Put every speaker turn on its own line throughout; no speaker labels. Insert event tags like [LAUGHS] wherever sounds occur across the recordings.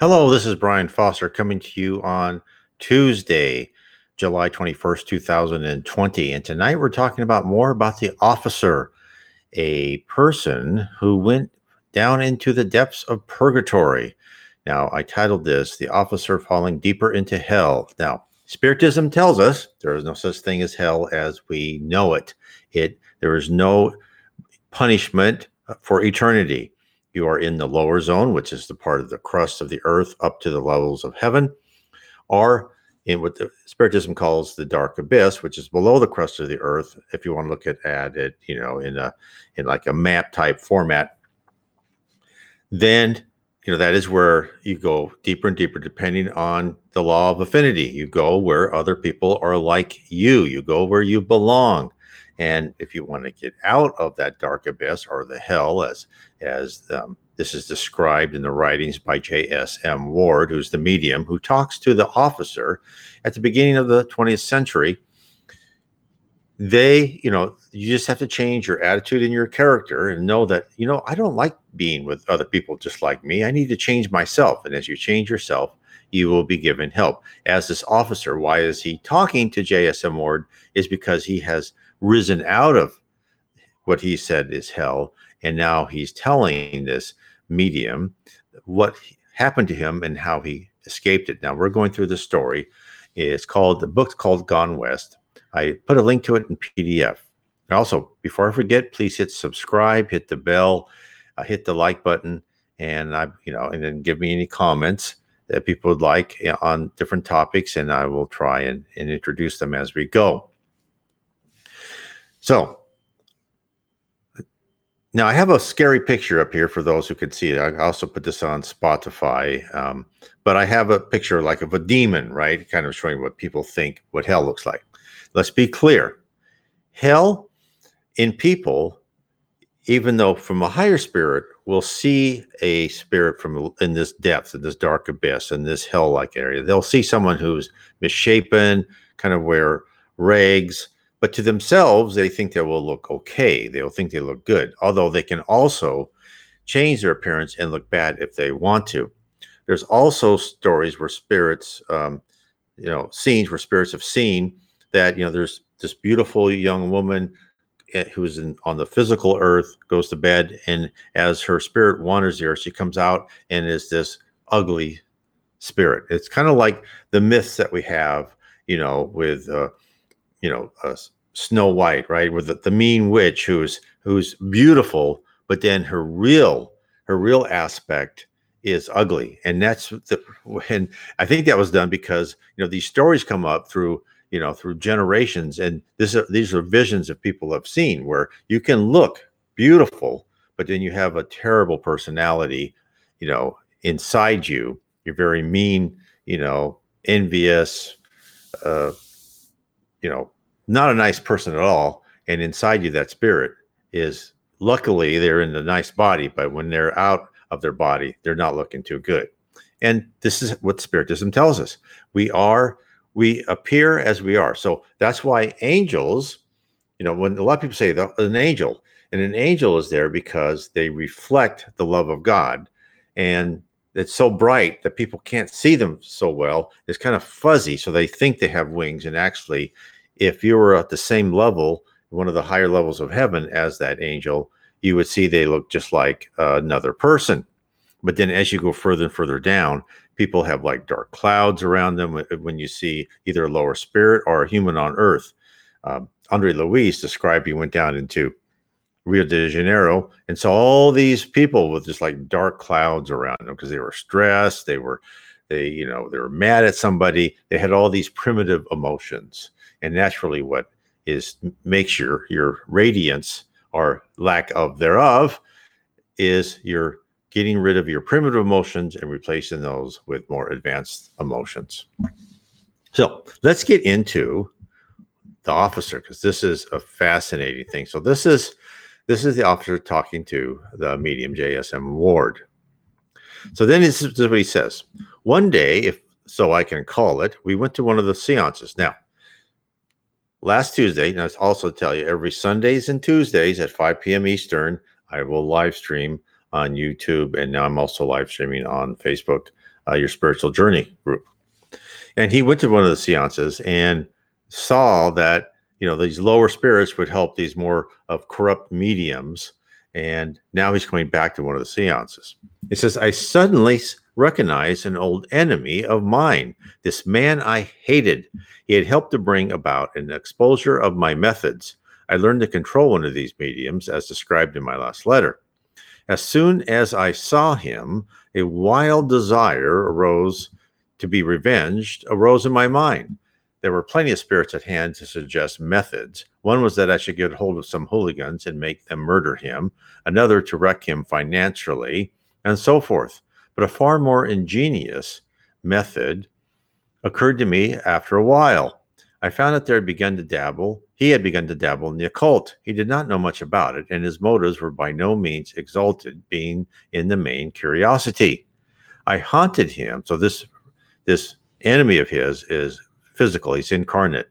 Hello, this is Brian Foster coming to you on Tuesday, July 21st, 2020. And tonight we're talking about more about the officer, a person who went down into the depths of purgatory. Now, I titled this The Officer Falling Deeper into Hell. Now, Spiritism tells us there is no such thing as hell as we know it. It there is no punishment for eternity. You are in the lower zone, which is the part of the crust of the earth up to the levels of heaven, or in what the Spiritism calls the dark abyss, which is below the crust of the earth. If you want to look at, at it, you know, in a in like a map type format, then you know that is where you go deeper and deeper, depending on the law of affinity. You go where other people are like you. You go where you belong. And if you want to get out of that dark abyss or the hell, as as um, this is described in the writings by J.S.M. Ward, who's the medium who talks to the officer at the beginning of the 20th century, they, you know, you just have to change your attitude and your character and know that, you know, I don't like being with other people just like me. I need to change myself. And as you change yourself, you will be given help. As this officer, why is he talking to JSM Ward? Is because he has risen out of what he said is hell. And now he's telling this medium what happened to him and how he escaped it. Now we're going through the story. It's called the book's called Gone West. I put a link to it in PDF. also, before I forget, please hit subscribe, hit the bell, uh, hit the like button, and I, you know, and then give me any comments that people would like on different topics, and I will try and, and introduce them as we go. So now I have a scary picture up here for those who can see it. I also put this on Spotify, um, but I have a picture like of a demon, right? Kind of showing what people think what hell looks like. Let's be clear. Hell in people, even though from a higher spirit, will see a spirit from in this depth, in this dark abyss, in this hell-like area. They'll see someone who's misshapen, kind of wear rags, but to themselves, they think they will look okay. They'll think they look good, although they can also change their appearance and look bad if they want to. There's also stories where spirits, um, you know, scenes where spirits have seen that, you know, there's this beautiful young woman eh, who's in, on the physical earth goes to bed, and as her spirit wanders there, she comes out and is this ugly spirit. It's kind of like the myths that we have, you know, with uh, you know, uh, Snow White, right? With the, the mean witch who's who's beautiful, but then her real her real aspect is ugly, and that's the when I think that was done because you know these stories come up through you know through generations, and this are, these are visions that people have seen where you can look beautiful, but then you have a terrible personality, you know, inside you. You're very mean, you know, envious, uh, you know, not a nice person at all. And inside you, that spirit is luckily they're in a nice body, but when they're out of their body, they're not looking too good. And this is what Spiritism tells us. We are, we appear as we are. So that's why angels, you know, when a lot of people say an angel, and an angel is there because they reflect the love of God. And it's so bright that people can't see them so well. It's kind of fuzzy, so they think they have wings, and actually, if you were at the same level, one of the higher levels of heaven as that angel, you would see they look just like uh, another person. But then, as you go further and further down, people have like dark clouds around them when you see either a lower spirit or a human on earth. Um, Andre Luiz described he went down into Rio de Janeiro and saw all these people with just like dark clouds around them because they were stressed, they were they you know they were mad at somebody, they had all these primitive emotions, and naturally what is makes your your radiance or lack of thereof is you're getting rid of your primitive emotions and replacing those with more advanced emotions. So let's get into the officer because this is a fascinating thing. So this is this is the officer talking to the medium JSM Ward. So then this is what he says. One day, if so I can call it, we went to one of the seances. Now, last Tuesday, and I also tell you every Sundays and Tuesdays at 5 p.m. Eastern, I will live stream on YouTube. And now I'm also live streaming on Facebook uh, your spiritual journey group. And he went to one of the seances and saw that you know these lower spirits would help these more of corrupt mediums. And now he's coming back to one of the seances. He says, I suddenly recognized an old enemy of mine, this man I hated. He had helped to bring about an exposure of my methods. I learned to control one of these mediums, as described in my last letter. As soon as I saw him, a wild desire arose to be revenged, arose in my mind. There were plenty of spirits at hand to suggest methods. One was that I should get hold of some hooligans and make them murder him, another to wreck him financially, and so forth. But a far more ingenious method occurred to me after a while. I found that there had begun to dabble, he had begun to dabble in the occult. He did not know much about it, and his motives were by no means exalted, being in the main curiosity. I haunted him. So this this enemy of his is physical, he's incarnate.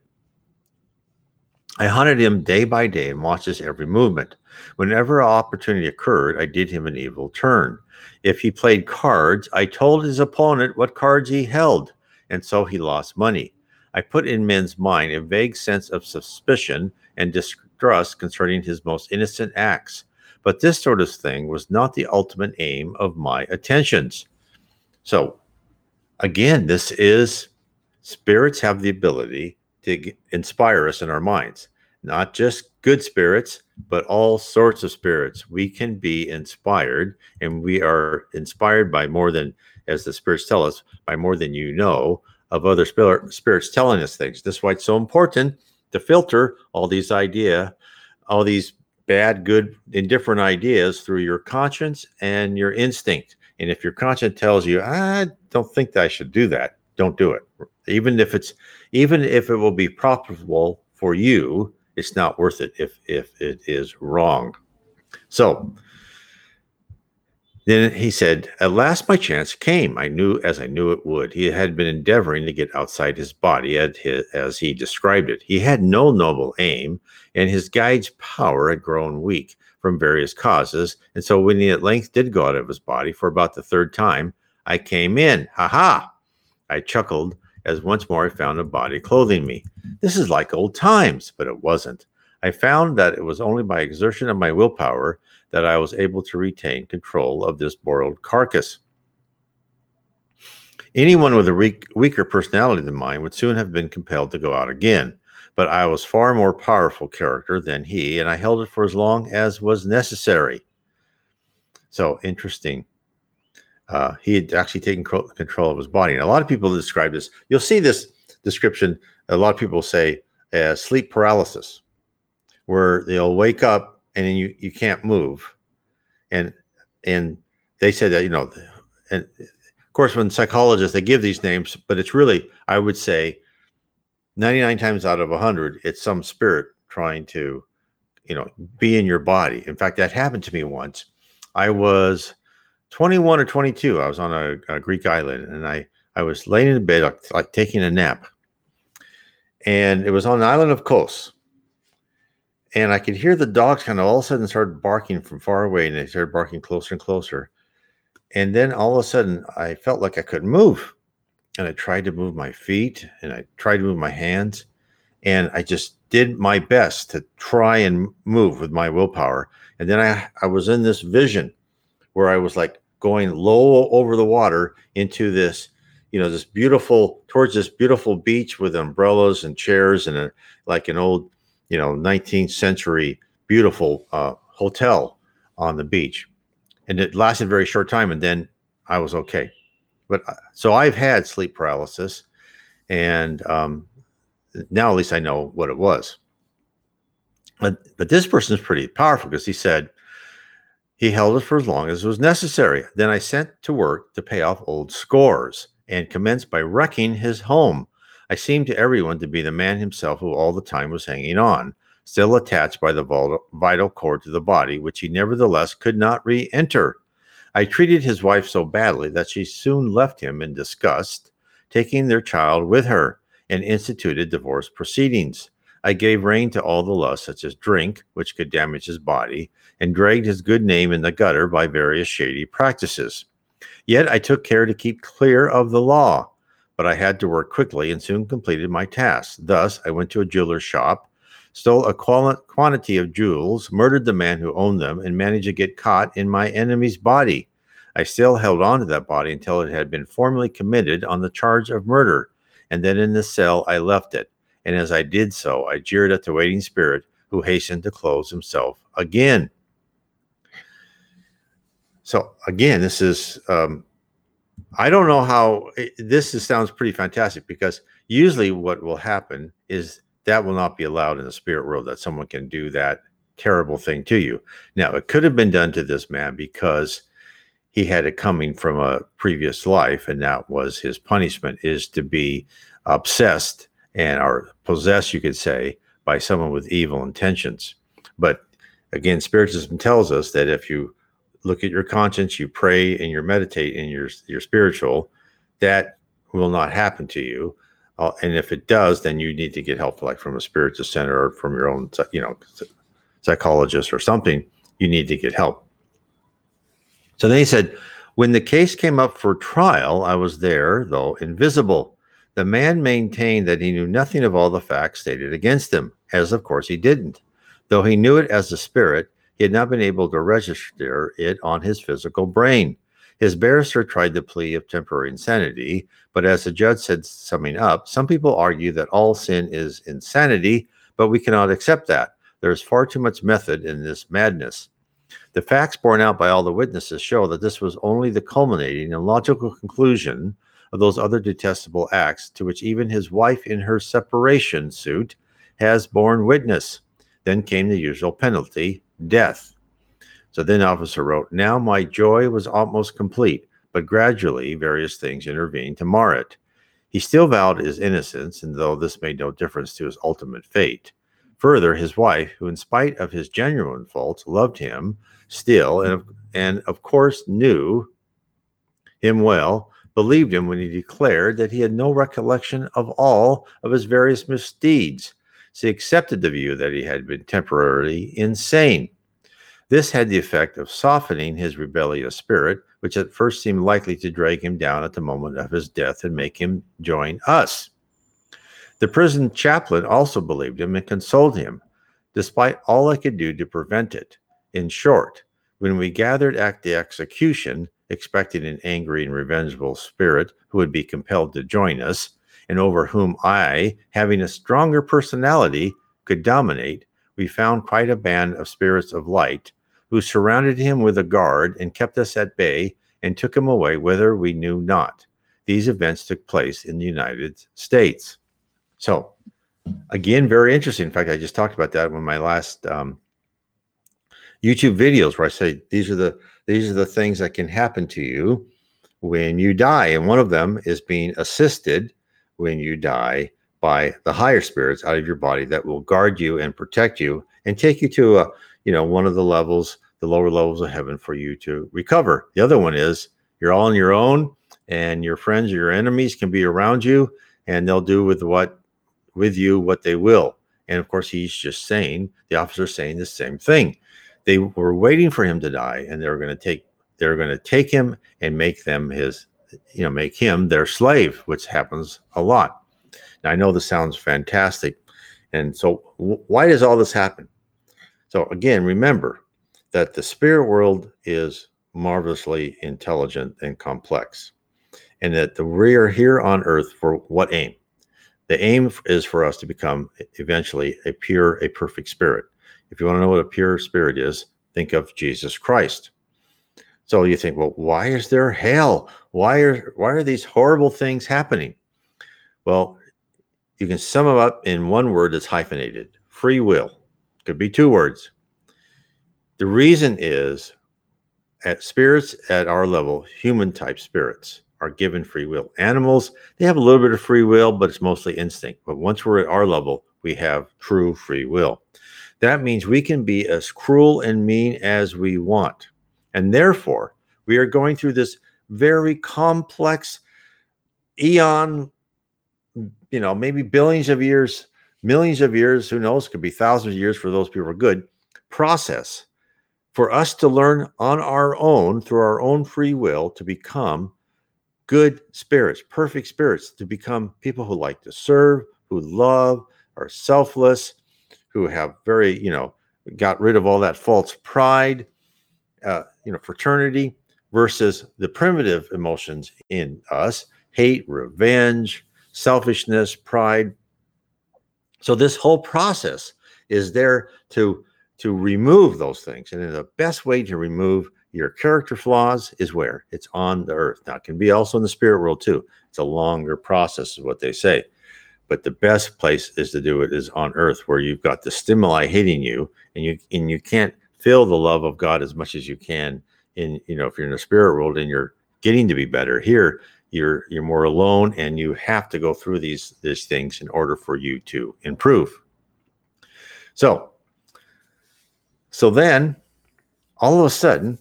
I hunted him day by day and watched his every movement. Whenever opportunity occurred, I did him an evil turn. If he played cards, I told his opponent what cards he held, and so he lost money. I put in men's mind a vague sense of suspicion and distrust concerning his most innocent acts. But this sort of thing was not the ultimate aim of my attentions. So, again, this is spirits have the ability to inspire us in our minds, not just good spirits, but all sorts of spirits. We can be inspired, and we are inspired by more than, as the spirits tell us, by more than you know of other spirits telling us things. This is why it's so important to filter all these idea, all these bad, good, indifferent ideas through your conscience and your instinct. And if your conscience tells you, I don't think I should do that, don't do it. Even if it's even if it will be profitable for you, it's not worth it if if it is wrong. So then he said, At last my chance came. I knew as I knew it would. He had been endeavoring to get outside his body as he described it. He had no noble aim, and his guide's power had grown weak from various causes. And so when he at length did go out of his body for about the third time, I came in. Ha ha! I chuckled as once more I found a body clothing me. This is like old times, but it wasn't. I found that it was only by exertion of my willpower that I was able to retain control of this borrowed carcass. Anyone with a weak, weaker personality than mine would soon have been compelled to go out again, but I was far more powerful character than he, and I held it for as long as was necessary. So interesting. Uh, he had actually taken control of his body. And a lot of people describe this. You'll see this description. A lot of people say as sleep paralysis, where they'll wake up and you you can't move and and they said that you know and of course when psychologists they give these names but it's really i would say 99 times out of 100 it's some spirit trying to you know be in your body in fact that happened to me once i was 21 or 22 i was on a, a greek island and i i was laying in bed like, like taking a nap and it was on the island of kos and I could hear the dogs kind of all of a sudden started barking from far away, and they started barking closer and closer. And then all of a sudden, I felt like I couldn't move, and I tried to move my feet, and I tried to move my hands, and I just did my best to try and move with my willpower. And then I I was in this vision where I was like going low over the water into this you know this beautiful towards this beautiful beach with umbrellas and chairs and a, like an old you know 19th century beautiful uh, hotel on the beach. And it lasted a very short time and then i was okay. But uh, so i've had sleep paralysis and um, now at least i know what it was. But but this person is pretty powerful because he said he held it for as long as was necessary then i sent to work to pay off old scores and commenced by wrecking his home I seemed to everyone to be the man himself who all the time was hanging on, still attached by the vital cord to the body, which he nevertheless could not re enter. I treated his wife so badly that she soon left him in disgust, taking their child with her, and instituted divorce proceedings. I gave rein to all the lusts, such as drink, which could damage his body, and dragged his good name in the gutter by various shady practices. Yet I took care to keep clear of the law, but I had to work quickly and soon completed my task. Thus, I went to a jeweler's shop, stole a quantity of jewels, murdered the man who owned them, and managed to get caught in my enemy's body. I still held on to that body until it had been formally committed on the charge of murder, and then in the cell I left it. And as I did so, I jeered at the waiting spirit who hastened to close himself again. So again, this is um, I don't know how it, this is, sounds pretty fantastic because usually what will happen is that will not be allowed in the spirit world that someone can do that terrible thing to you. Now, it could have been done to this man because he had it coming from a previous life, and that was his punishment is to be obsessed and are possessed, you could say, by someone with evil intentions. But again, Spiritism tells us that if you look at your conscience, you pray and you meditate in you're spiritual, that will not happen to you. Uh, and if it does, then you need to get help, like from a spiritual center or from your own, you know, psychologist or something. You need to get help. So then he said, when the case came up for trial, I was there, though invisible. The man maintained that he knew nothing of all the facts stated against him, as of course he didn't. Though he knew it as a spirit, he had not been able to register it on his physical brain. His barrister tried the plea of temporary insanity, but as the judge said, summing up, some people argue that all sin is insanity, but we cannot accept that. There is far too much method in this madness. The facts borne out by all the witnesses show that this was only the culminating and logical conclusion of those other detestable acts to which even his wife in her separation suit has borne witness. Then came the usual penalty death. So then officer wrote, Now my joy was almost complete, but gradually various things intervened to mar it. He still vowed his innocence, and though this made no difference to his ultimate fate. Further, his wife, who in spite of his genuine faults loved him still, and, and of course knew him well, believed him when he declared that he had no recollection of all of his various misdeeds she accepted the view that he had been temporarily insane. This had the effect of softening his rebellious spirit, which at first seemed likely to drag him down at the moment of his death and make him join us. The prison chaplain also believed him and consoled him, despite all I could do to prevent it. In short, when we gathered at the execution, expecting an angry and revengeful spirit who would be compelled to join us, and over whom I, having a stronger personality, could dominate, we found quite a band of spirits of light who surrounded him with a guard and kept us at bay and took him away whither we knew not. These events took place in the United States. So, again, very interesting. In fact, I just talked about that in my last um, YouTube videos where I say these are the these are the things that can happen to you when you die, and one of them is being assisted when you die by the higher spirits out of your body that will guard you and protect you and take you to a you know one of the levels the lower levels of heaven for you to recover. The other one is you're all on your own and your friends or your enemies can be around you and they'll do with what with you what they will. And of course he's just saying the officer is saying the same thing they were waiting for him to die and they were going to take they're going to take him and make them his you know, make him their slave, which happens a lot. Now, I know this sounds fantastic. And so, w- why does all this happen? So, again, remember that the spirit world is marvelously intelligent and complex, and that the, we are here on earth for what aim? The aim is for us to become eventually a pure, a perfect spirit. If you want to know what a pure spirit is, think of Jesus Christ. So you think, well, why is there hell? Why are why are these horrible things happening? Well, you can sum them up in one word that's hyphenated: free will. Could be two words. The reason is at spirits at our level, human type spirits are given free will. Animals, they have a little bit of free will, but it's mostly instinct. But once we're at our level, we have true free will. That means we can be as cruel and mean as we want. And therefore, we are going through this very complex eon, you know, maybe billions of years, millions of years, who knows, could be thousands of years for those people are good process for us to learn on our own, through our own free will, to become good spirits, perfect spirits, to become people who like to serve, who love, are selfless, who have very, you know, got rid of all that false pride, uh, you know, fraternity versus the primitive emotions in us hate, revenge, selfishness, pride. So this whole process is there to to remove those things. And the best way to remove your character flaws is where? It's on the earth. Now it can be also in the spirit world too. It's a longer process, is what they say. But the best place is to do it is on earth where you've got the stimuli hitting you and you and you can't feel the love of God as much as you can in, you know, if you're in the spirit world and you're getting to be better. Here, you're you're more alone and you have to go through these these things in order for you to improve so so then all of a sudden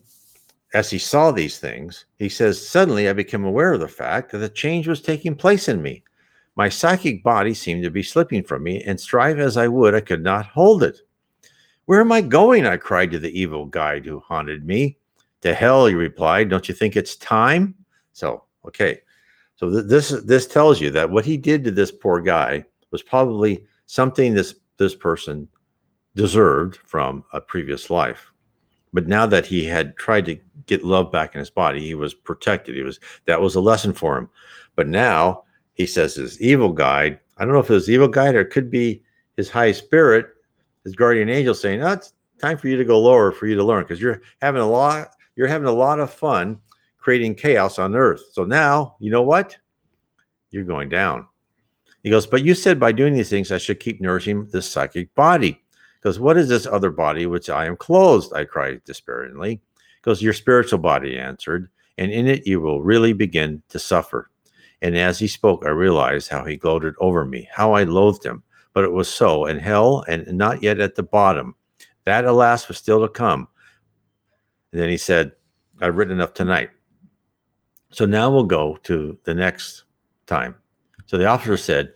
as he saw these things he says suddenly i became aware of the fact that a change was taking place in me my psychic body seemed to be slipping from me and strive as i would i could not hold it where am i going i cried to the evil guide who haunted me to hell he replied don't you think it's time so Okay, so th- this this tells you that what he did to this poor guy was probably something this this person deserved from a previous life. But now that he had tried to get love back in his body, he was protected. He was that was a lesson for him. But now he says his evil guide. I don't know if it was evil guide or it could be his high spirit, his guardian angel, saying, "Oh, it's time for you to go lower for you to learn because you're having a lot. You're having a lot of fun creating chaos on earth. So now, you know what? You're going down. He goes, But you said by doing these things, I should keep nourishing this psychic body. Because what is this other body which I am closed? I cried despairingly. Because your spiritual body answered, and in it you will really begin to suffer. And as he spoke, I realized how he gloated over me, how I loathed him. But it was so, and hell, and not yet at the bottom. That, alas, was still to come. And then he said, I've written enough tonight. So now we'll go to the next time. So the officer said,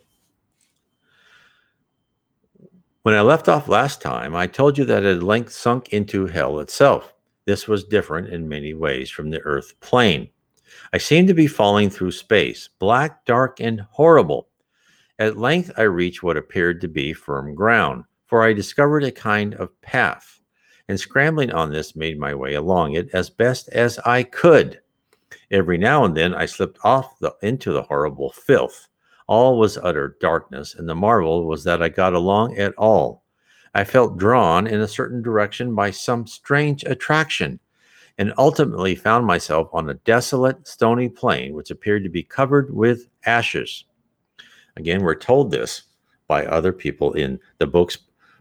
When I left off last time, I told you that it had length sunk into hell itself. This was different in many ways from the earth plane. I seemed to be falling through space, black, dark, and horrible. At length, I reached what appeared to be firm ground, for I discovered a kind of path, and scrambling on this, made my way along it as best as I could. Every now and then I slipped off the, into the horrible filth. All was utter darkness, and the marvel was that I got along at all. I felt drawn in a certain direction by some strange attraction, and ultimately found myself on a desolate, stony plain which appeared to be covered with ashes. Again, we're told this by other people in the books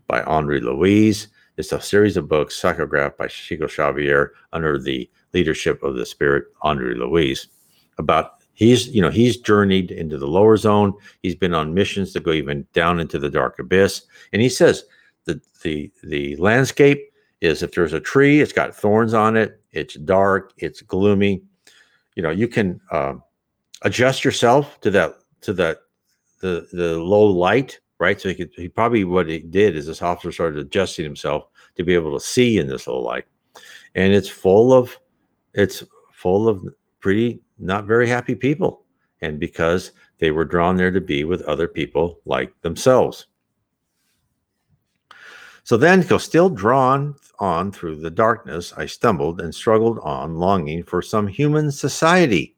by Andre Luiz. It's a series of books psychographed by Chico Xavier under the leadership of the spirit Andre Luiz about he's you know he's journeyed into the lower zone he's been on missions to go even down into the dark abyss and he says the the the landscape is if there's a tree it's got thorns on it it's dark it's gloomy you know you can uh, adjust yourself to that to that the the low light right so he could he probably what he did is this officer started adjusting himself to be able to see in this low light and it's full of it's full of pretty not very happy people. And because they were drawn there to be with other people like themselves. So then, still drawn on through the darkness, I stumbled and struggled on, longing for some human society,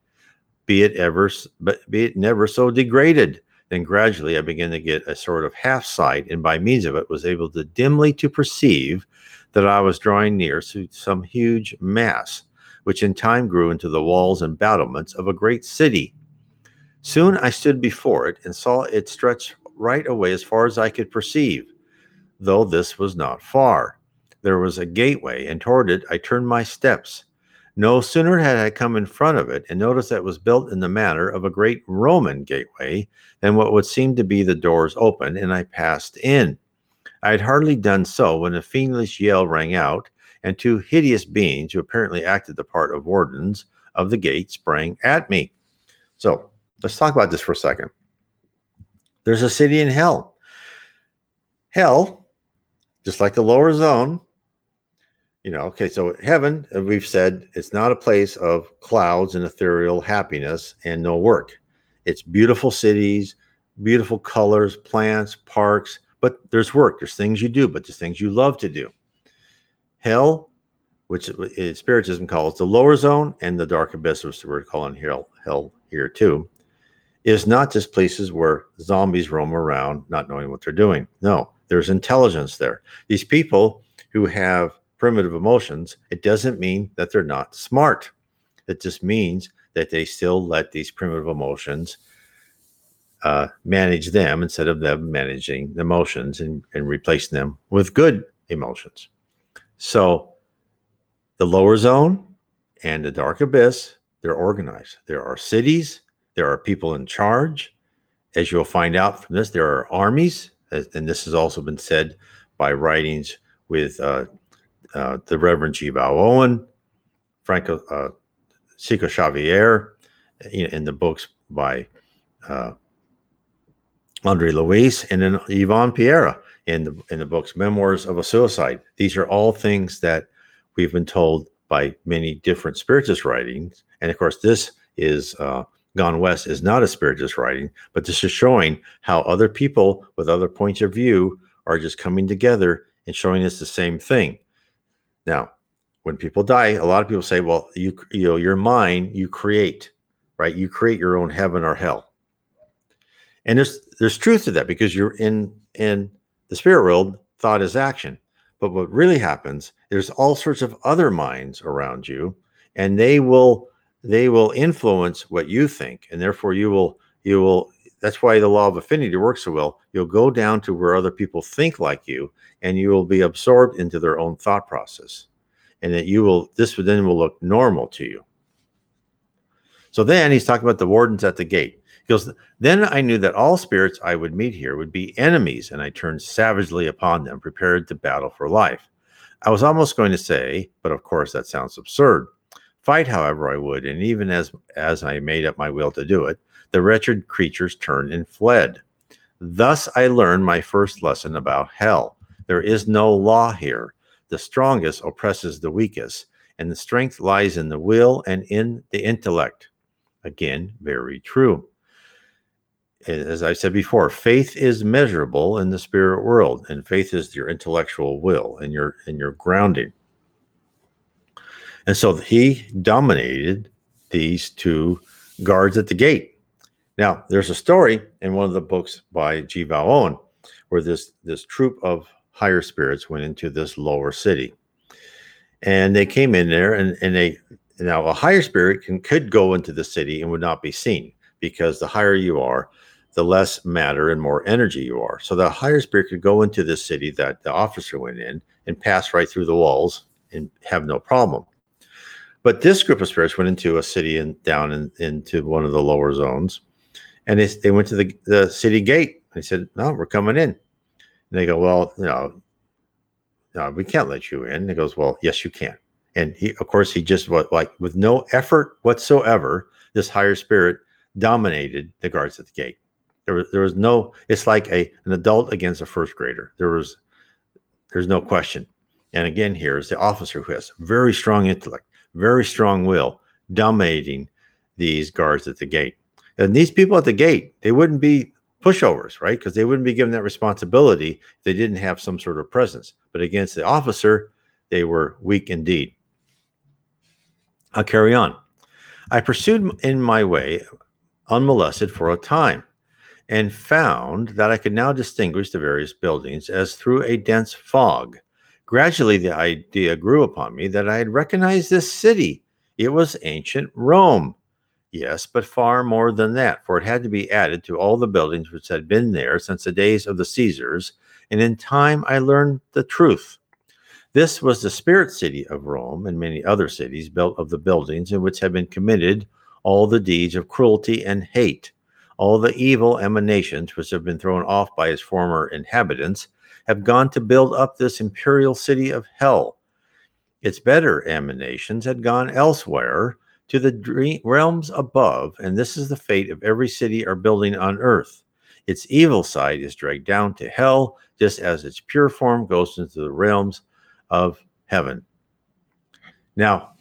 be it ever, but be it never so degraded. Then gradually, I began to get a sort of half sight, and by means of it, was able to dimly to perceive that I was drawing near to some huge mass, which in time grew into the walls and battlements of a great city. Soon I stood before it and saw it stretch right away as far as I could perceive, though this was not far. There was a gateway, and toward it I turned my steps. No sooner had I come in front of it and noticed that it was built in the manner of a great Roman gateway than what would seem to be the doors opened, and I passed in. I had hardly done so when a fiendish yell rang out, and two hideous beings who apparently acted the part of wardens of the gate sprang at me. So let's talk about this for a second. There's a city in hell. Hell, just like the lower zone, You know, okay, so heaven, uh, we've said, it's not a place of clouds and ethereal happiness and no work. It's beautiful cities, beautiful colors, plants, parks, but there's work. There's things you do, but there's things you love to do. Hell, which Spiritism calls the lower zone, and the dark abyss, which we're calling hell, hell here too, is not just places where zombies roam around not knowing what they're doing. No, there's intelligence there. These people who have primitive emotions, it doesn't mean that they're not smart. It just means that they still let these primitive emotions uh, manage them instead of them managing the emotions and, and replacing them with good emotions. So the lower zone and the dark abyss, they're organized. There are cities, there are people in charge. As you'll find out from this, there are armies, and this has also been said by writings with uh, uh, the Reverend G. Vale Owen, Franco uh, Chico Xavier, in, in, the books by uh, Andre Luiz, and then Yvonne Pereira in the in the books Memoirs of a Suicide. These are all things that we've been told by many different spiritist writings, and of course, this is uh, Gone West is not a spiritist writing, but this is showing how other people with other points of view are just coming together and showing us the same thing. Now, when people die, a lot of people say, "Well, you you know, your mind you create, right? You create your own heaven or hell." And there's there's truth to that because you're in in the spirit world, thought is action. But what really happens, there's all sorts of other minds around you, and they will they will influence what you think, and therefore you will you will. That's why the law of affinity works so well. You'll go down to where other people think like you, and you will be absorbed into their own thought process, and that you will. This then will look normal to you. So then he's talking about the wardens at the gate. He goes, Then I knew that all spirits I would meet here would be enemies, and I turned savagely upon them, prepared to battle for life. I was almost going to say, but of course that sounds absurd. Fight, however, I would, and even as as I made up my will to do it, the wretched creatures turned and fled. Thus I learned my first lesson about hell. There is no law here. The strongest oppresses the weakest, and the strength lies in the will and in the intellect. Again, very true. As I said before, faith is measurable in the spirit world, and faith is your intellectual will and your and your grounding. And so he dominated these two guards at the gate. Now, there's a story in one of the books by G. Vale Owen where this, this troop of higher spirits went into this lower city. And they came in there and, and they now a higher spirit can could go into the city and would not be seen because the higher you are, the less matter and more energy you are. So the higher spirit could go into the city that the officer went in and pass right through the walls and have no problem. But this group of spirits went into a city and down in, into one of the lower zones, and they, they went to the, the city gate. They said, "No, we're coming in." And they go, "Well, you know, no, we can't let you in." And he goes, "Well, yes, you can." And he, of course, he just what like with no effort whatsoever, this higher spirit dominated the guards at the gate. There was there was no. It's like a an adult against a first grader. There was there's no question. And again, here is the officer who has very strong intellect, very strong will, dominating these guards at the gate. And these people at the gate, they wouldn't be pushovers, right? Because they wouldn't be given that responsibility if they didn't have some sort of presence. But against the officer, they were weak indeed. I'll carry on. I pursued in my way unmolested for a time and found that I could now distinguish the various buildings as through a dense fog. Gradually, the idea grew upon me that I had recognized this city. It was ancient Rome. Yes, but far more than that, for it had to be added to all the buildings which had been there since the days of the Caesars, and in time I learned the truth. This was the spirit city of Rome and many other cities built of the buildings in which had been committed all the deeds of cruelty and hate, all the evil emanations which have been thrown off by its former inhabitants, have gone to build up this imperial city of hell. Its better emanations had gone elsewhere to the dream, realms above, and this is the fate of every city or building on earth. Its evil side is dragged down to hell, just as its pure form goes into the realms of heaven. Now,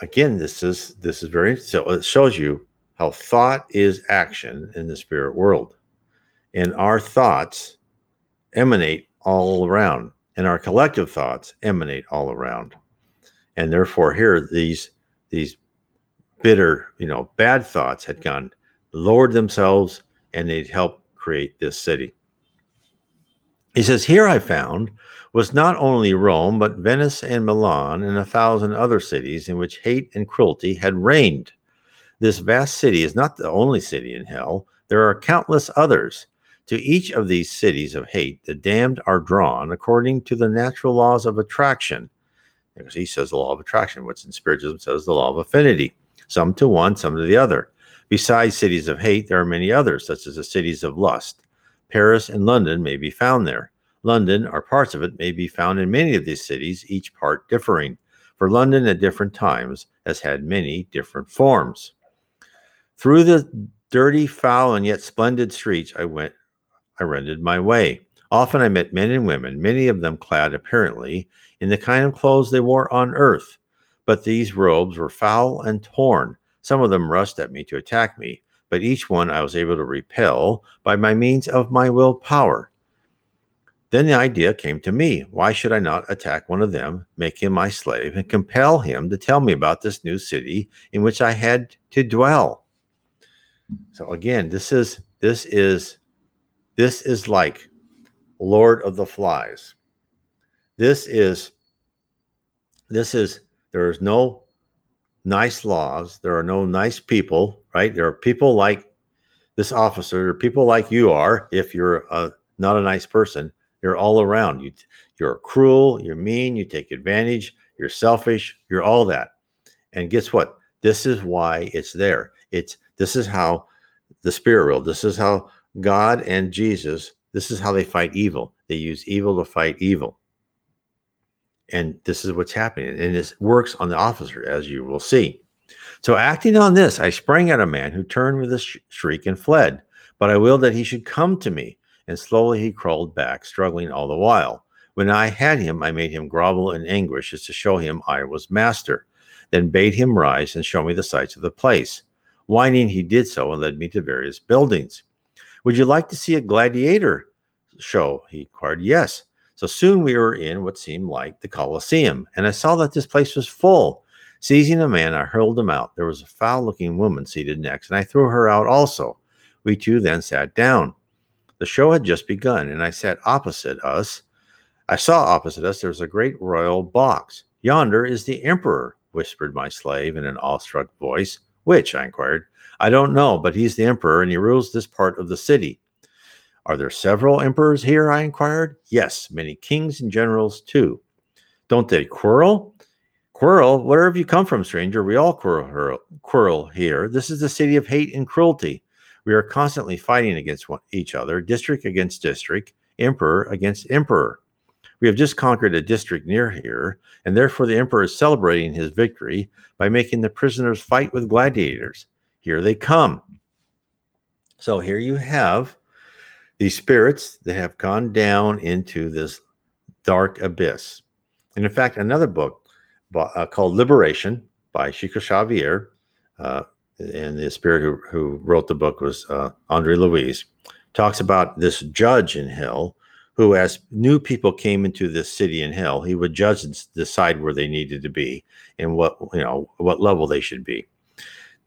again, this is this is very so it shows you how thought is action in the spirit world. And our thoughts emanate all around, and our collective thoughts emanate all around. And therefore, here these these bitter, you know, bad thoughts had gone, lowered themselves, and they'd help create this city. He says, Here I found was not only Rome, but Venice and Milan and a thousand other cities in which hate and cruelty had reigned. This vast city is not the only city in hell, there are countless others. To each of these cities of hate, the damned are drawn according to the natural laws of attraction. Because he says the law of attraction, What's in Spiritism says the law of affinity, some to one, some to the other. Besides cities of hate, there are many others, such as the cities of lust. Paris and London may be found there. London, or parts of it, may be found in many of these cities, each part differing, for London at different times has had many different forms. Through the dirty, foul, and yet splendid streets I went, I rendered my way. Often I met men and women, many of them clad apparently in the kind of clothes they wore on earth, but these robes were foul and torn. Some of them rushed at me to attack me, but each one I was able to repel by my means of my willpower. Then the idea came to me why should I not attack one of them, make him my slave, and compel him to tell me about this new city in which I had to dwell? So again, this is this is this is like Lord of the Flies. This is this is there is no nice laws. There are no nice people, right? There are people like this officer, there are people like you are if you're a, not a nice person you're all around. You you're cruel, you're mean, you take advantage, you're selfish, you're all that. And guess what? This is why it's there. It's this is how the spirit world, this is how God and Jesus, this is how they fight evil. They use evil to fight evil. And this is what's happening. And this works on the officer, as you will see. So, acting on this, I sprang at a man who turned with a shriek and fled. But I willed that he should come to me and slowly he crawled back, struggling all the while. When I had him, I made him grovel in anguish as to show him I was master, then bade him rise and show me the sights of the place. Whining, he did so and led me to various buildings. Would you like to see a gladiator show? He inquired. Yes. So soon we were in what seemed like the Colosseum, and I saw that this place was full. Seizing a man, I hurled him out. There was a foul looking woman seated next, and I threw her out also. We two then sat down. The show had just begun, and I sat opposite us. I saw opposite us there was a great royal box. Yonder is the emperor, whispered my slave in an awestruck voice. Which? I inquired. I don't know, but he's the emperor, and he rules this part of the city. Are there several emperors here? I inquired. Yes, many kings and generals too. Don't they quarrel? Quarrel? Where have you come from, stranger? We all quarrel, quarrel here. This is the city of hate and cruelty. We are constantly fighting against one, each other, district against district, emperor against emperor. We have just conquered a district near here, and therefore the emperor is celebrating his victory by making the prisoners fight with gladiators. Here they come. So here you have these spirits that have gone down into this dark abyss. And in fact, another book uh, called Liberation by Chico Xavier, uh, and the spirit who, who wrote the book was uh, Andre Luiz, talks about this judge in hell who, as new people came into this city in hell, he would judge and decide where they needed to be and what you know what level they should be.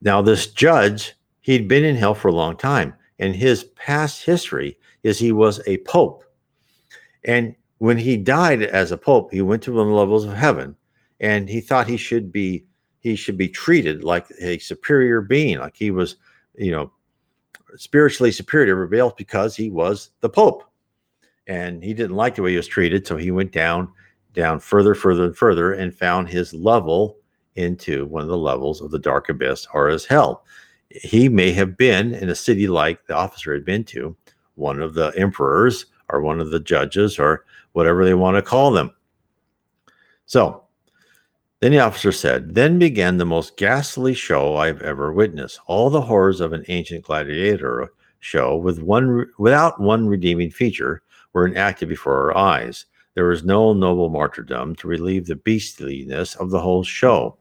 Now, this judge, he'd been in hell for a long time, and his past history is he was a pope, and when he died as a pope, he went to the levels of heaven, and he thought he should be he should be treated like a superior being, like he was, you know, spiritually superior to everybody else because he was the Pope. And he didn't like the way he was treated. So he went down, down further, further, and further and found his level into one of the levels of the dark abyss or as hell. He may have been in a city like the officer had been to, one of the emperors or one of the judges or whatever they want to call them. So then the officer said, Then began the most ghastly show I've ever witnessed. All the horrors of an ancient gladiator show with one without one redeeming feature were enacted before our eyes. there was no noble martyrdom to relieve the beastliness of the whole show.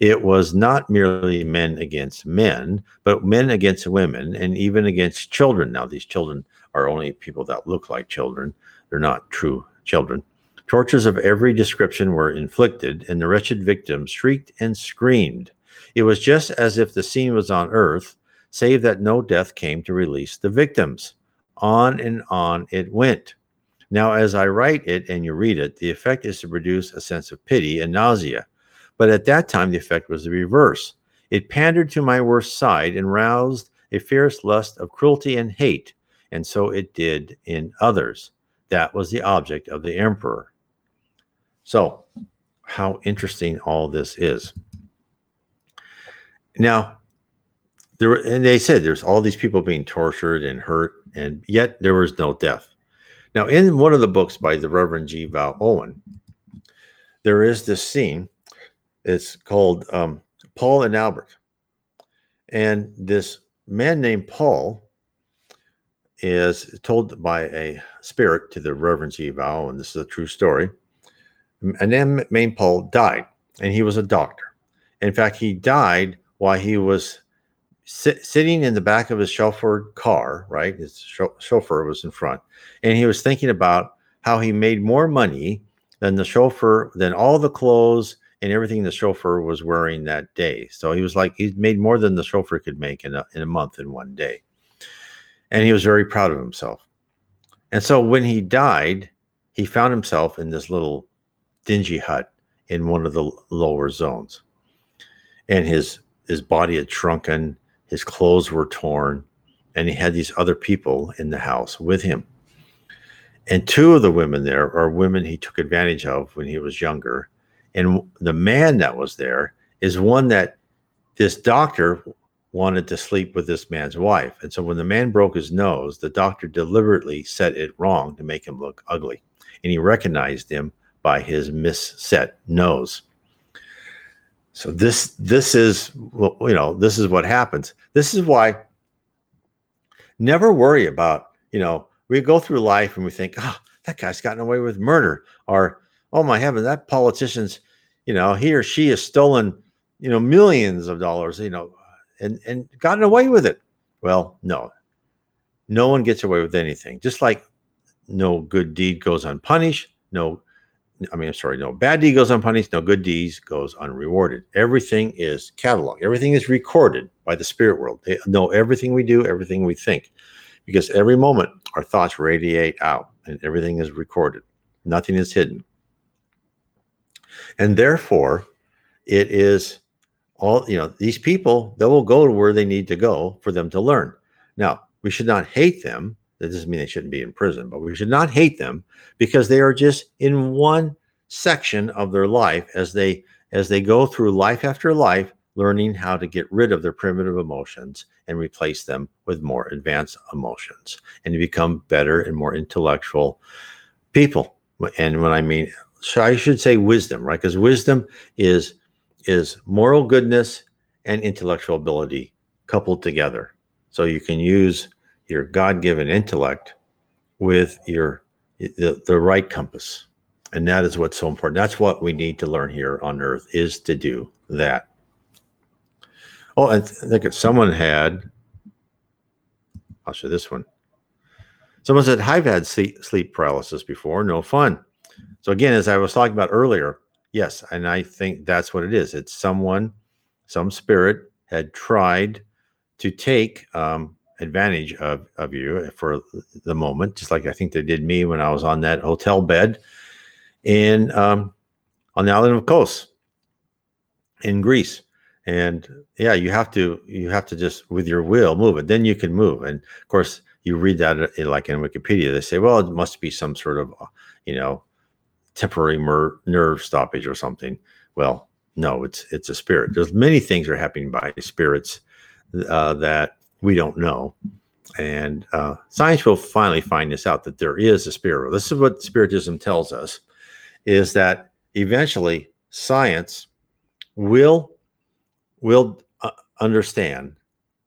It was not merely men against men, but men against women and even against children. Now, these children are only people that look like children, they're not true children. Tortures of every description were inflicted, and the wretched victims shrieked and screamed. It was just as if the scene was on earth, save that no death came to release the victims. On and on it went. Now, as I write it and you read it, the effect is to produce a sense of pity and nausea. But at that time, the effect was the reverse. It pandered to my worst side and roused a fierce lust of cruelty and hate, and so it did in others. That was the object of the emperor. So, how interesting all this is. Now, there were, and they said there's all these people being tortured and hurt, and yet there was no death. Now, in one of the books by the Reverend G. Vale Owen, there is this scene. It's called um, Paul and Albert. And this man named Paul is told by a spirit to the Reverend G. Vale, and this is a true story and then Main Paul died, and he was a doctor. In fact, he died while he was sit, sitting in the back of his chauffeured car, right? His chauffeur was in front, and he was thinking about how he made more money than the chauffeur, than all the clothes and everything the chauffeur was wearing that day. So he was like, he made more than the chauffeur could make in a, in a month in one day. And he was very proud of himself. And so when he died, he found himself in this little dingy hut in one of the lower zones. And his his body had shrunken, his clothes were torn, and he had these other people in the house with him. And two of the women there are women he took advantage of when he was younger. And the man that was there is one that this doctor wanted to sleep with this man's wife. And so when the man broke his nose, the doctor deliberately set it wrong to make him look ugly. And he recognized him by his misset nose. So this this is you know this is what happens. This is why never worry about you know we go through life and we think oh that guy's gotten away with murder or oh my heaven that politician's you know he or she has stolen you know millions of dollars you know and and gotten away with it. Well, no, no one gets away with anything. Just like no good deed goes unpunished, no I mean, I'm sorry, no bad deed goes unpunished, no good deeds goes unrewarded. Everything is cataloged, everything is recorded by the spirit world. They know everything we do, everything we think, because every moment our thoughts radiate out and everything is recorded, nothing is hidden. And therefore, it is all, you know, these people, they will go to where they need to go for them to learn. Now, we should not hate them that doesn't mean they shouldn't be in prison, but we should not hate them because they are just in one section of their life as they as they go through life after life learning how to get rid of their primitive emotions and replace them with more advanced emotions and to become better and more intellectual people and when i mean so i should say wisdom right? Because wisdom is is moral goodness and intellectual ability coupled together. So you can use your god-given intellect with your the, the right compass. And that is what's so important. That's what we need to learn here on earth is to do that. Oh i think if someone had i'll show this one. Someone said i've had sleep, sleep paralysis before. No fun so again as i was talking about earlier yes and i think that's what it is it's someone some spirit had tried to take um, advantage of of you for the moment, just like I think they did me when I was on that hotel bed in um, on the island of Kos in Greece. And yeah, you have to you have to just with your will move it. Then you can move. And of course, you read that uh, like in Wikipedia, they say, well, it must be some sort of uh, you know temporary mer- nerve stoppage or something. Well, no, it's it's a spirit. There's many things are happening by spirits uh, that we don't know. And uh, science will finally find this out that there is a spirit. This is what Spiritism tells us: is that eventually science will will uh, understand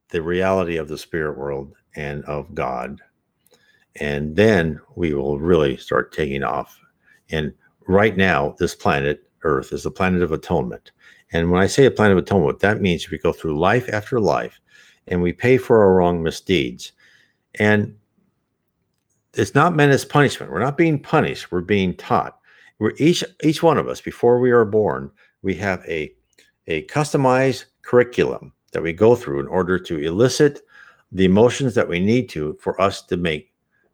the reality of the spirit world and of God, and then we will really start taking off And right now, this planet, Earth, is the planet of atonement. And when I say a planet of atonement, that means we go through life after life and we pay for our wrong misdeeds. And it's not meant as punishment. We're not being punished, we're being taught. We're each each one of us, before we are born, we have a, a customized curriculum that we go through in order to elicit the emotions that we need to for us to make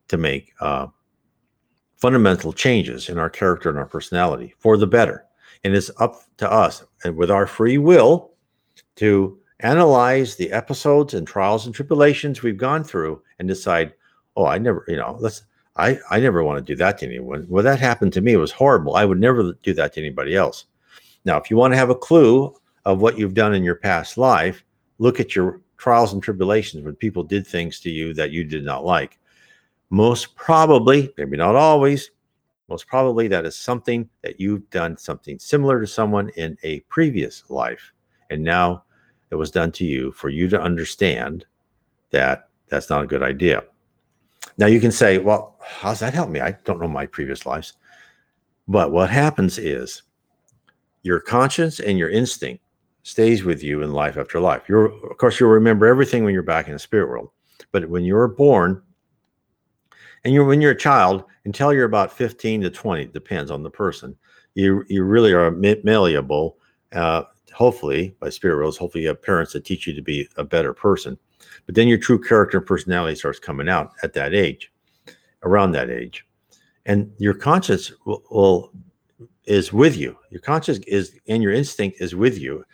to make uh, fundamental changes in our character and our personality for the better. And it's up to us and with our free will to analyze the episodes and trials and tribulations we've gone through and decide, oh, I never, you know, let's I, I never want to do that to anyone. Well, that happened to me. It was horrible. I would never do that to anybody else. Now, if you want to have a clue of what you've done in your past life, look at your trials and tribulations when people did things to you that you did not like. Most probably, maybe not always, most probably that is something that you've done something similar to someone in a previous life. And now it was done to you for you to understand that that's not a good idea. Now you can say, well, how's that help me? I don't know my previous lives. But what happens is your conscience and your instinct stays with you in life after life. You're, of course, you'll remember everything when you're back in the spirit world. But when you're born, and you're when you're a child until you're about 15 to 20, depends on the person. You you really are malleable. Uh, hopefully, by spirit worlds, hopefully you have parents that teach you to be a better person. But then your true character and personality starts coming out at that age, around that age, and your conscience will, will is with you. Your conscience is and your instinct is with you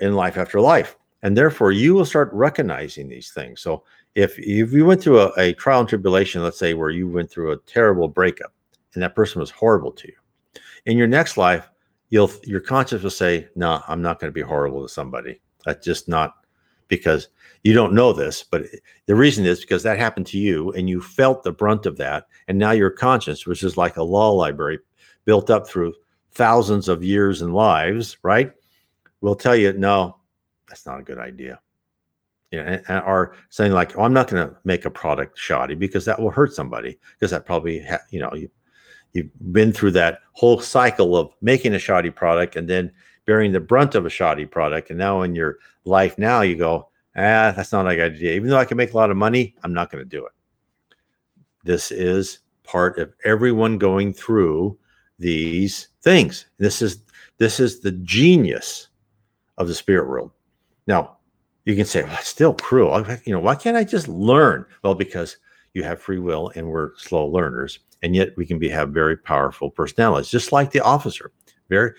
in life after life. And therefore, you will start recognizing these things. So, if, if you went through a, a trial and tribulation, let's say where you went through a terrible breakup and that person was horrible to you, in your next life, you'll your conscience will say, "No, I'm not going to be horrible to somebody. That's just not because you don't know this, but the reason is because that happened to you and you felt the brunt of that, and now your conscience, which is like a law library built up through thousands of years and lives, right, will tell you, "No, that's not a good idea." You know, are saying like, "Oh, I'm not going to make a product shoddy because that will hurt somebody," because that probably, ha- you know, you you've been through that whole cycle of making a shoddy product and then bearing the brunt of a shoddy product. And now in your life now, you go, ah, that's not a good idea. Even though I can make a lot of money, I'm not going to do it. This is part of everyone going through these things. This is this is the genius of the spirit world. Now, you can say, well, it's still cruel. You know, why can't I just learn? Well, because you have free will and we're slow learners and yet we can be have very powerful personalities, just like the officer. Very,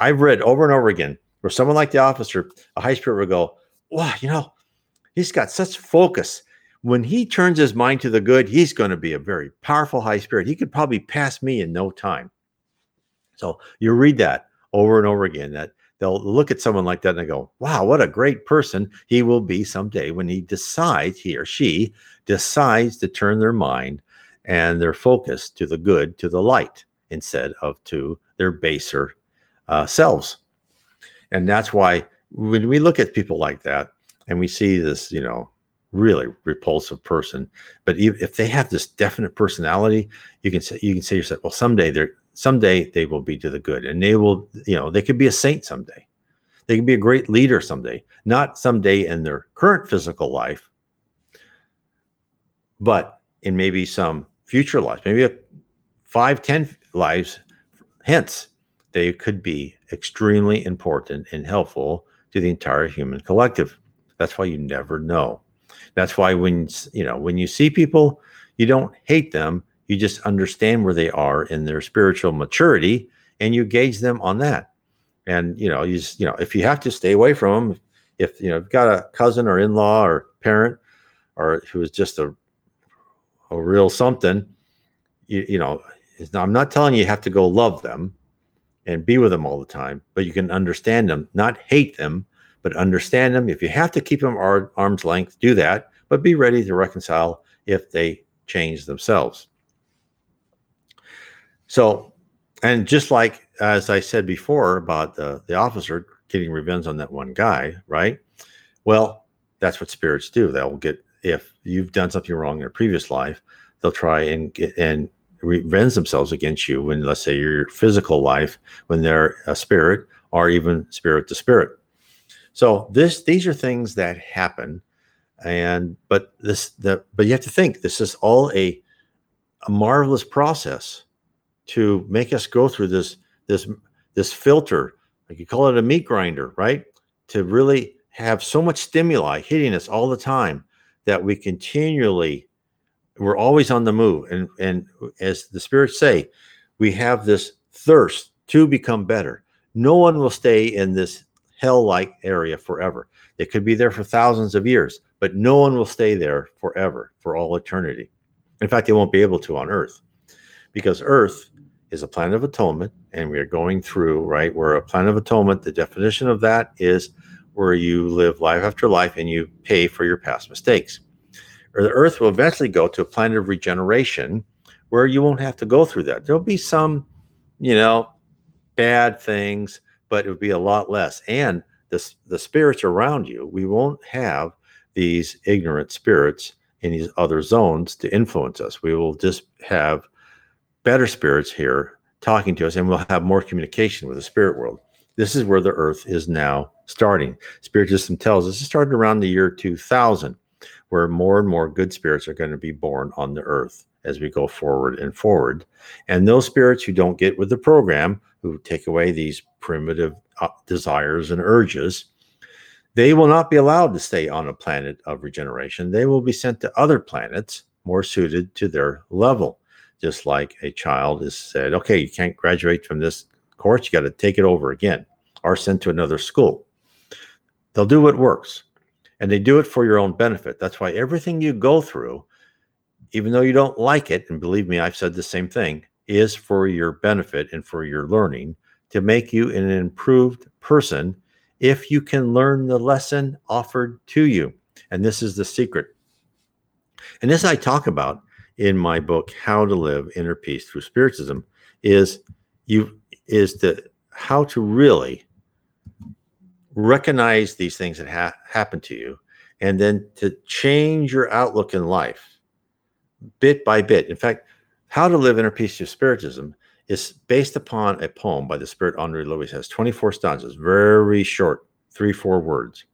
I've read over and over again where someone like the officer, a high spirit, would go, "Wow, you know, he's got such focus. When he turns his mind to the good, he's going to be a very powerful high spirit. He could probably pass me in no time." So you read that over and over again. That they'll look at someone like that and they go, "Wow, what a great person he will be someday when he decides he or she decides to turn their mind and their focus to the good, to the light, instead of to their baser uh, selves. And that's why when we look at people like that and we see this, you know, really repulsive person, but if they have this definite personality, you can say you can say yourself, well, someday they're someday they will be to the good, and they will, you know, they could be a saint someday. They can be a great leader someday, not someday in their current physical life, but in maybe some future lives, maybe a five, ten lives hence, they could be extremely important and helpful to the entire human collective. That's why you never know. That's why when you know when you see people, you don't hate them. You just understand where they are in their spiritual maturity, and you gauge them on that. And you know, you just, you know, if you have to stay away from them, if you know, you've got a cousin or in-law or parent, or who is just a a real something, you, you know, I'm not telling you you have to go love them and be with them all the time, but you can understand them, not hate them, but understand them. If you have to keep them ar- arm's length, do that, but be ready to reconcile if they change themselves. So, and just like as I said before about the, the officer getting revenge on that one guy, right? Well, that's what spirits do. They'll get if you've done something wrong in a previous life, they'll try and get and revenge themselves against you when, let's say, your physical life, when they're a spirit or even spirit to spirit. So this these are things that happen, and but this the but you have to think this is all a a marvelous process to make us go through this this this filter like you call it a meat grinder right? To really have so much stimuli hitting us all the time that we continually we're always on the move. And and as the spirits say we have this thirst to become better. No one will stay in this hell-like area forever. They could be there for thousands of years but no one will stay there forever for all eternity. In fact they won't be able to on earth because earth is a plan of atonement and we are going through right we're a plan of atonement. The definition of that is where you live life after life and you pay for your past mistakes. Or the earth will eventually go to a planet of regeneration where you won't have to go through that. There'll be some you know bad things but it would be a lot less. And the, the spirits around you we won't have these ignorant spirits in these other zones to influence us. We will just have better spirits here talking to us, and we'll have more communication with the spirit world. This is where the earth is now starting. Spiritism tells us it started around the year 2000, where more and more good spirits are going to be born on the earth as we go forward and forward. And those spirits who don't get with the program, who take away these primitive uh, desires and urges, they will not be allowed to stay on a planet of regeneration. They will be sent to other planets more suited to their level just like a child is said, okay, you can't graduate from this course, you got to take it over again or sent to another school. They'll do what works and they do it for your own benefit. That's why everything you go through, even though you don't like it, and believe me, I've said the same thing, is for your benefit and for your learning to make you an improved person if you can learn the lesson offered to you. And this is the secret. And this I talk about in my book how to live inner peace through spiritism is you is the how to really recognize these things that ha- happen to you and then to change your outlook in life bit by bit. In fact how to live inner peace through spiritism is based upon a poem by the spirit Andre Luiz has 24 stanzas very short three four words.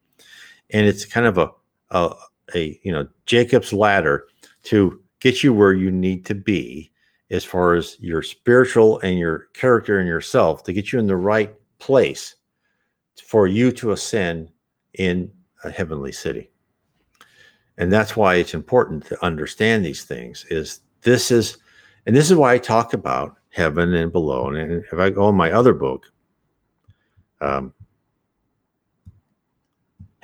And it's kind of a a, a you know jacob's ladder to get you where you need to be as far as your spiritual and your character and yourself to get you in the right place for you to ascend in a heavenly city. And that's why it's important to understand these things is this is and this is why i talk about heaven and below. And if i go in my other book um,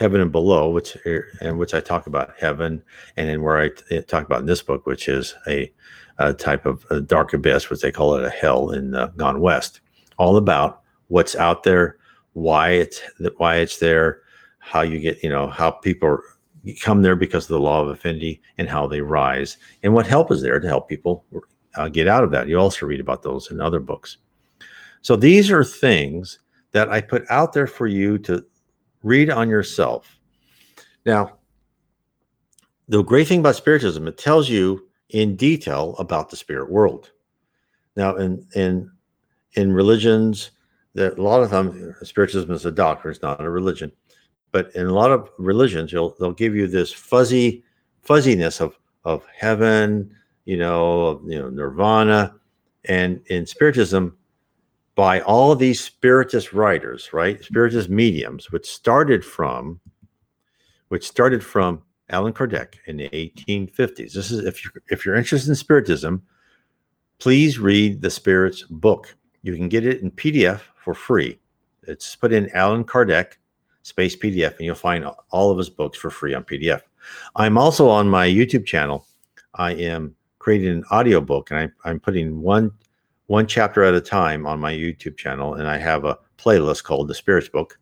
heaven and below, which and which I talk about heaven, and then where I talk about in this book, which is a, a type of a dark abyss, which they call it a hell in uh, Gone West, all about what's out there, why it's why it's there, how you get, you know, how people come there because of the law of affinity, and how they rise, and what help is there to help people uh, get out of that. You also read about those in other books. So these are things that I put out there for you to read on yourself. Now, the great thing about spiritism, it tells you in detail about the spirit world. Now, in in in religions, that a lot of them spiritism is a doctrine, it's not a religion. But in a lot of religions, you'll they'll give you this fuzzy fuzziness of of heaven, you know, of, you know, nirvana. And in spiritism, by all these spiritist writers, right? Spiritist mediums, which started from, which started from Allan Kardec in the 1850s. This is if you if you're interested in spiritism, please read the Spirit's book. You can get it in PDF for free. It's put in Allan Kardec space PDF, and you'll find all of his books for free on PDF. I'm also on my YouTube channel. I am creating an audio book, and I, I'm putting one one chapter at a time on my YouTube channel, and I have a playlist called The Spirits Book,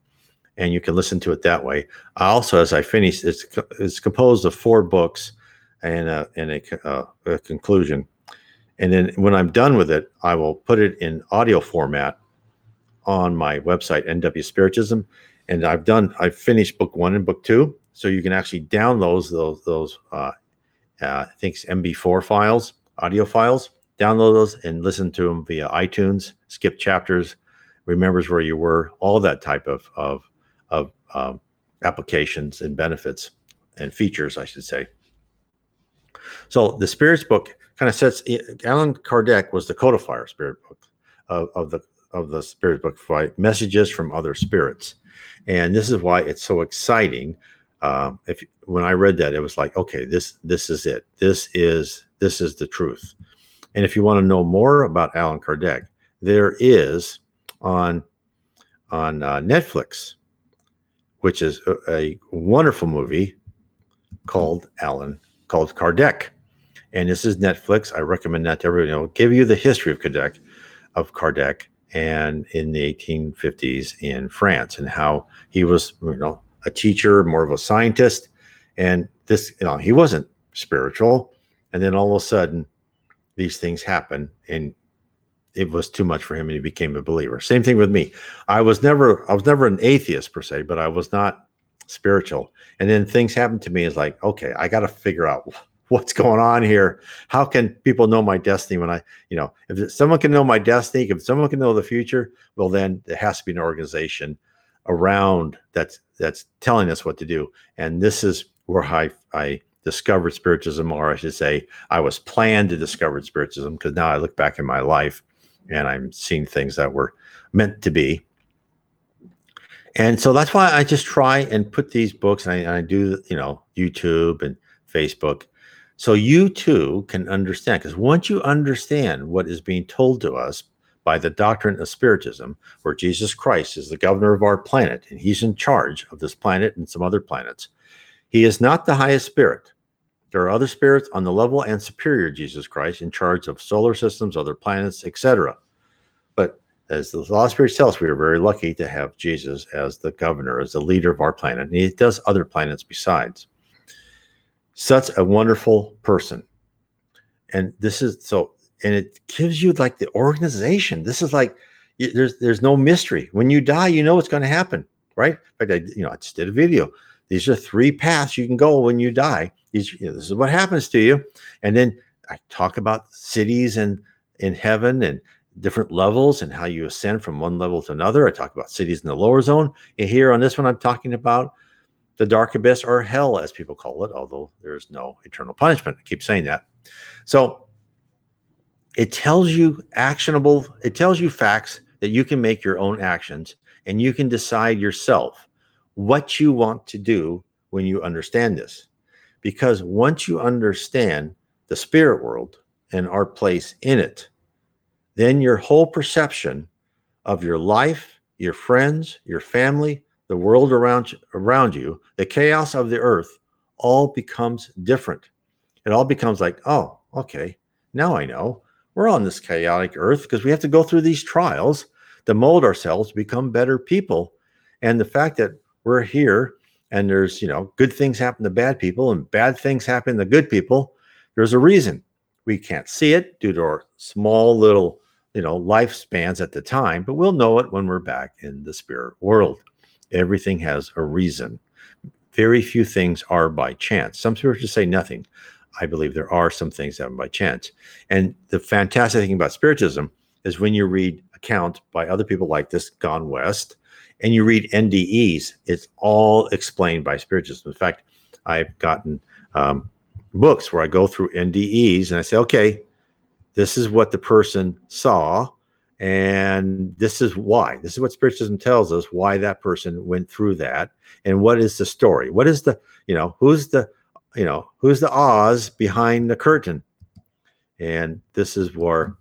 and you can listen to it that way. I also, as I finish, it's it's composed of four books and a, and a, uh, a conclusion. And then when I'm done with it, I will put it in audio format on my website, NW Spiritism. And I've done, I've finished book one and book two, so you can actually download those those uh, uh, I think MB4 files, audio files download those and listen to them via iTunes. Skip chapters, remembers where you were, all that type of of of um, applications and benefits and features, I should say. So the spirits book kind of sets. Allan Kardec was the codifier spirit book of, of the of the spirit book for messages from other spirits, and this is why it's so exciting. Um, if when I read that, it was like, okay, this this is it. This is this is the truth. And if you want to know more about Allan Kardec, there is on on uh, Netflix, which is a, a, wonderful movie called Allan called Kardec, and this is Netflix. I recommend that to everyone. It'll give you the history of Kardec, of Kardec, and in the 1850s in France, and how he was, you know, a teacher, more of a scientist, and this, you know, he wasn't spiritual, and then all of a sudden, these things happen, and it was too much for him, and he became a believer. Same thing with me. I was never, I was never an atheist per se, but I was not spiritual. And then things happened to me. Is like, okay, I got to figure out [LAUGHS] what's going on here. How can people know my destiny when I, you know, if someone can know my destiny, if someone can know the future, well, then there has to be an organization around that's that's telling us what to do. And this is where I I discovered spiritism, or I should say, I was planned to discover spiritism because now I look back in my life and I'm seeing things that were meant to be. And so that's why I just try and put these books, and I, I do, you know, YouTube and Facebook so you too can understand, because once you understand what is being told to us by the doctrine of Spiritism, where Jesus Christ is the governor of our planet and he's in charge of this planet and some other planets, he is not the highest spirit. There are other spirits on the level and superior Jesus Christ in charge of solar systems, other planets, etc. But as the law of spirits tell us, we are very lucky to have Jesus as the governor, as the leader of our planet, and he does other planets besides such a wonderful person. And this is so, and it gives you like the organization. This is like there's there's no mystery. When you die, you know what's going to happen, right? In fact, I you know I just did a video. These are three paths you can go when you die. These you know, this is what happens to you, and then I talk about cities and in heaven and different levels and how you ascend from one level to another. I talk about cities in the lower zone. And here on this one, I'm talking about the dark abyss or hell, as people call it, although there is no eternal punishment. I keep saying that. So it tells you actionable, it tells you facts that you can make your own actions and you can decide yourself what you want to do when you understand this. Because once you understand the spirit world and our place in it, then your whole perception of your life, your friends, your family, the world around around you, the chaos of the earth, all becomes different. It all becomes like, oh, okay, now I know we're on this chaotic earth because we have to go through these trials to mold ourselves become better people. And the fact that we're here and there's, you know, good things happen to bad people and bad things happen to good people, there's a reason. We can't see it due to our small little, you know, lifespans at the time, but we'll know it when we're back in the spirit world. Everything has a reason. Very few things are by chance. Some spiritualists say nothing. I believe there are some things that happen by chance. And the fantastic thing about spiritism is when you read account by other people like this, Gone West, and you read NDEs, it's all explained by spiritism. In fact, I've gotten um, books where I go through NDEs and I say, okay, this is what the person saw and this is why. This is what spiritualism tells us why that person went through that. And what is the story? What is the, you know, who's the, you know, who's the Oz behind the curtain? And this is where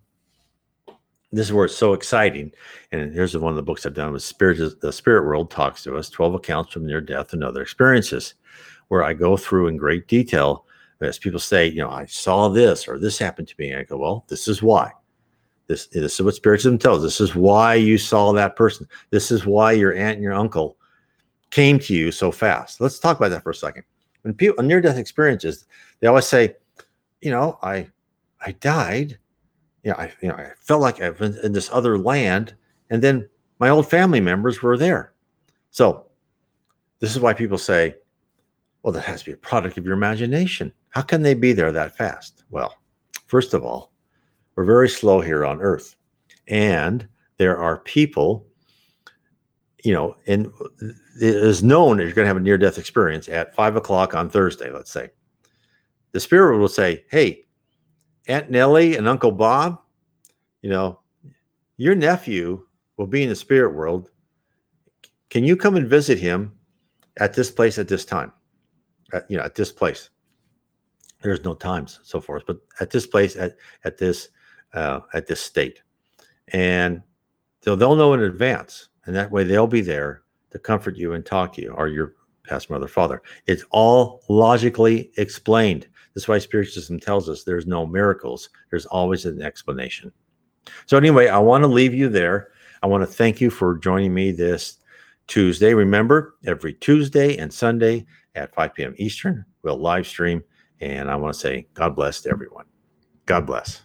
this is where it's so exciting. And here's one of the books I've done with Spirit. The Spirit World talks to us 12 accounts from near death and other experiences, where I go through in great detail as people say, you know, I saw this or this happened to me. And I go, well, this is why. This, this is what Spiritism tells. This is why you saw that person. This is why your aunt and your uncle came to you so fast. Let's talk about that for a second. When people near death experiences, they always say, you know, I I died. You know, I you know, I felt like I was in this other land, and then my old family members were there. So this is why people say, well, that has to be a product of your imagination. How can they be there that fast? Well, first of all, We're very slow here on Earth. And there are people, you know, and it is known that you're going to have a near death experience at five o'clock on Thursday, let's say. The spirit will say, Hey, Aunt Nellie and Uncle Bob, you know, your nephew will be in the spirit world. Can you come and visit him at this place at this time? At, you know, at this place. There's no times, so forth, but at this place, at at this uh, at this state, and they'll they'll know in advance, and that way they'll be there to comfort you and talk to you, or your past mother, father. It's all logically explained. That's why Spiritism tells us there's no miracles. There's always an explanation. So anyway, I want to leave you there. I want to thank you for joining me this Tuesday. Remember, every Tuesday and Sunday at 5 p.m. Eastern, we'll live stream. And I want to say God bless to everyone. God bless.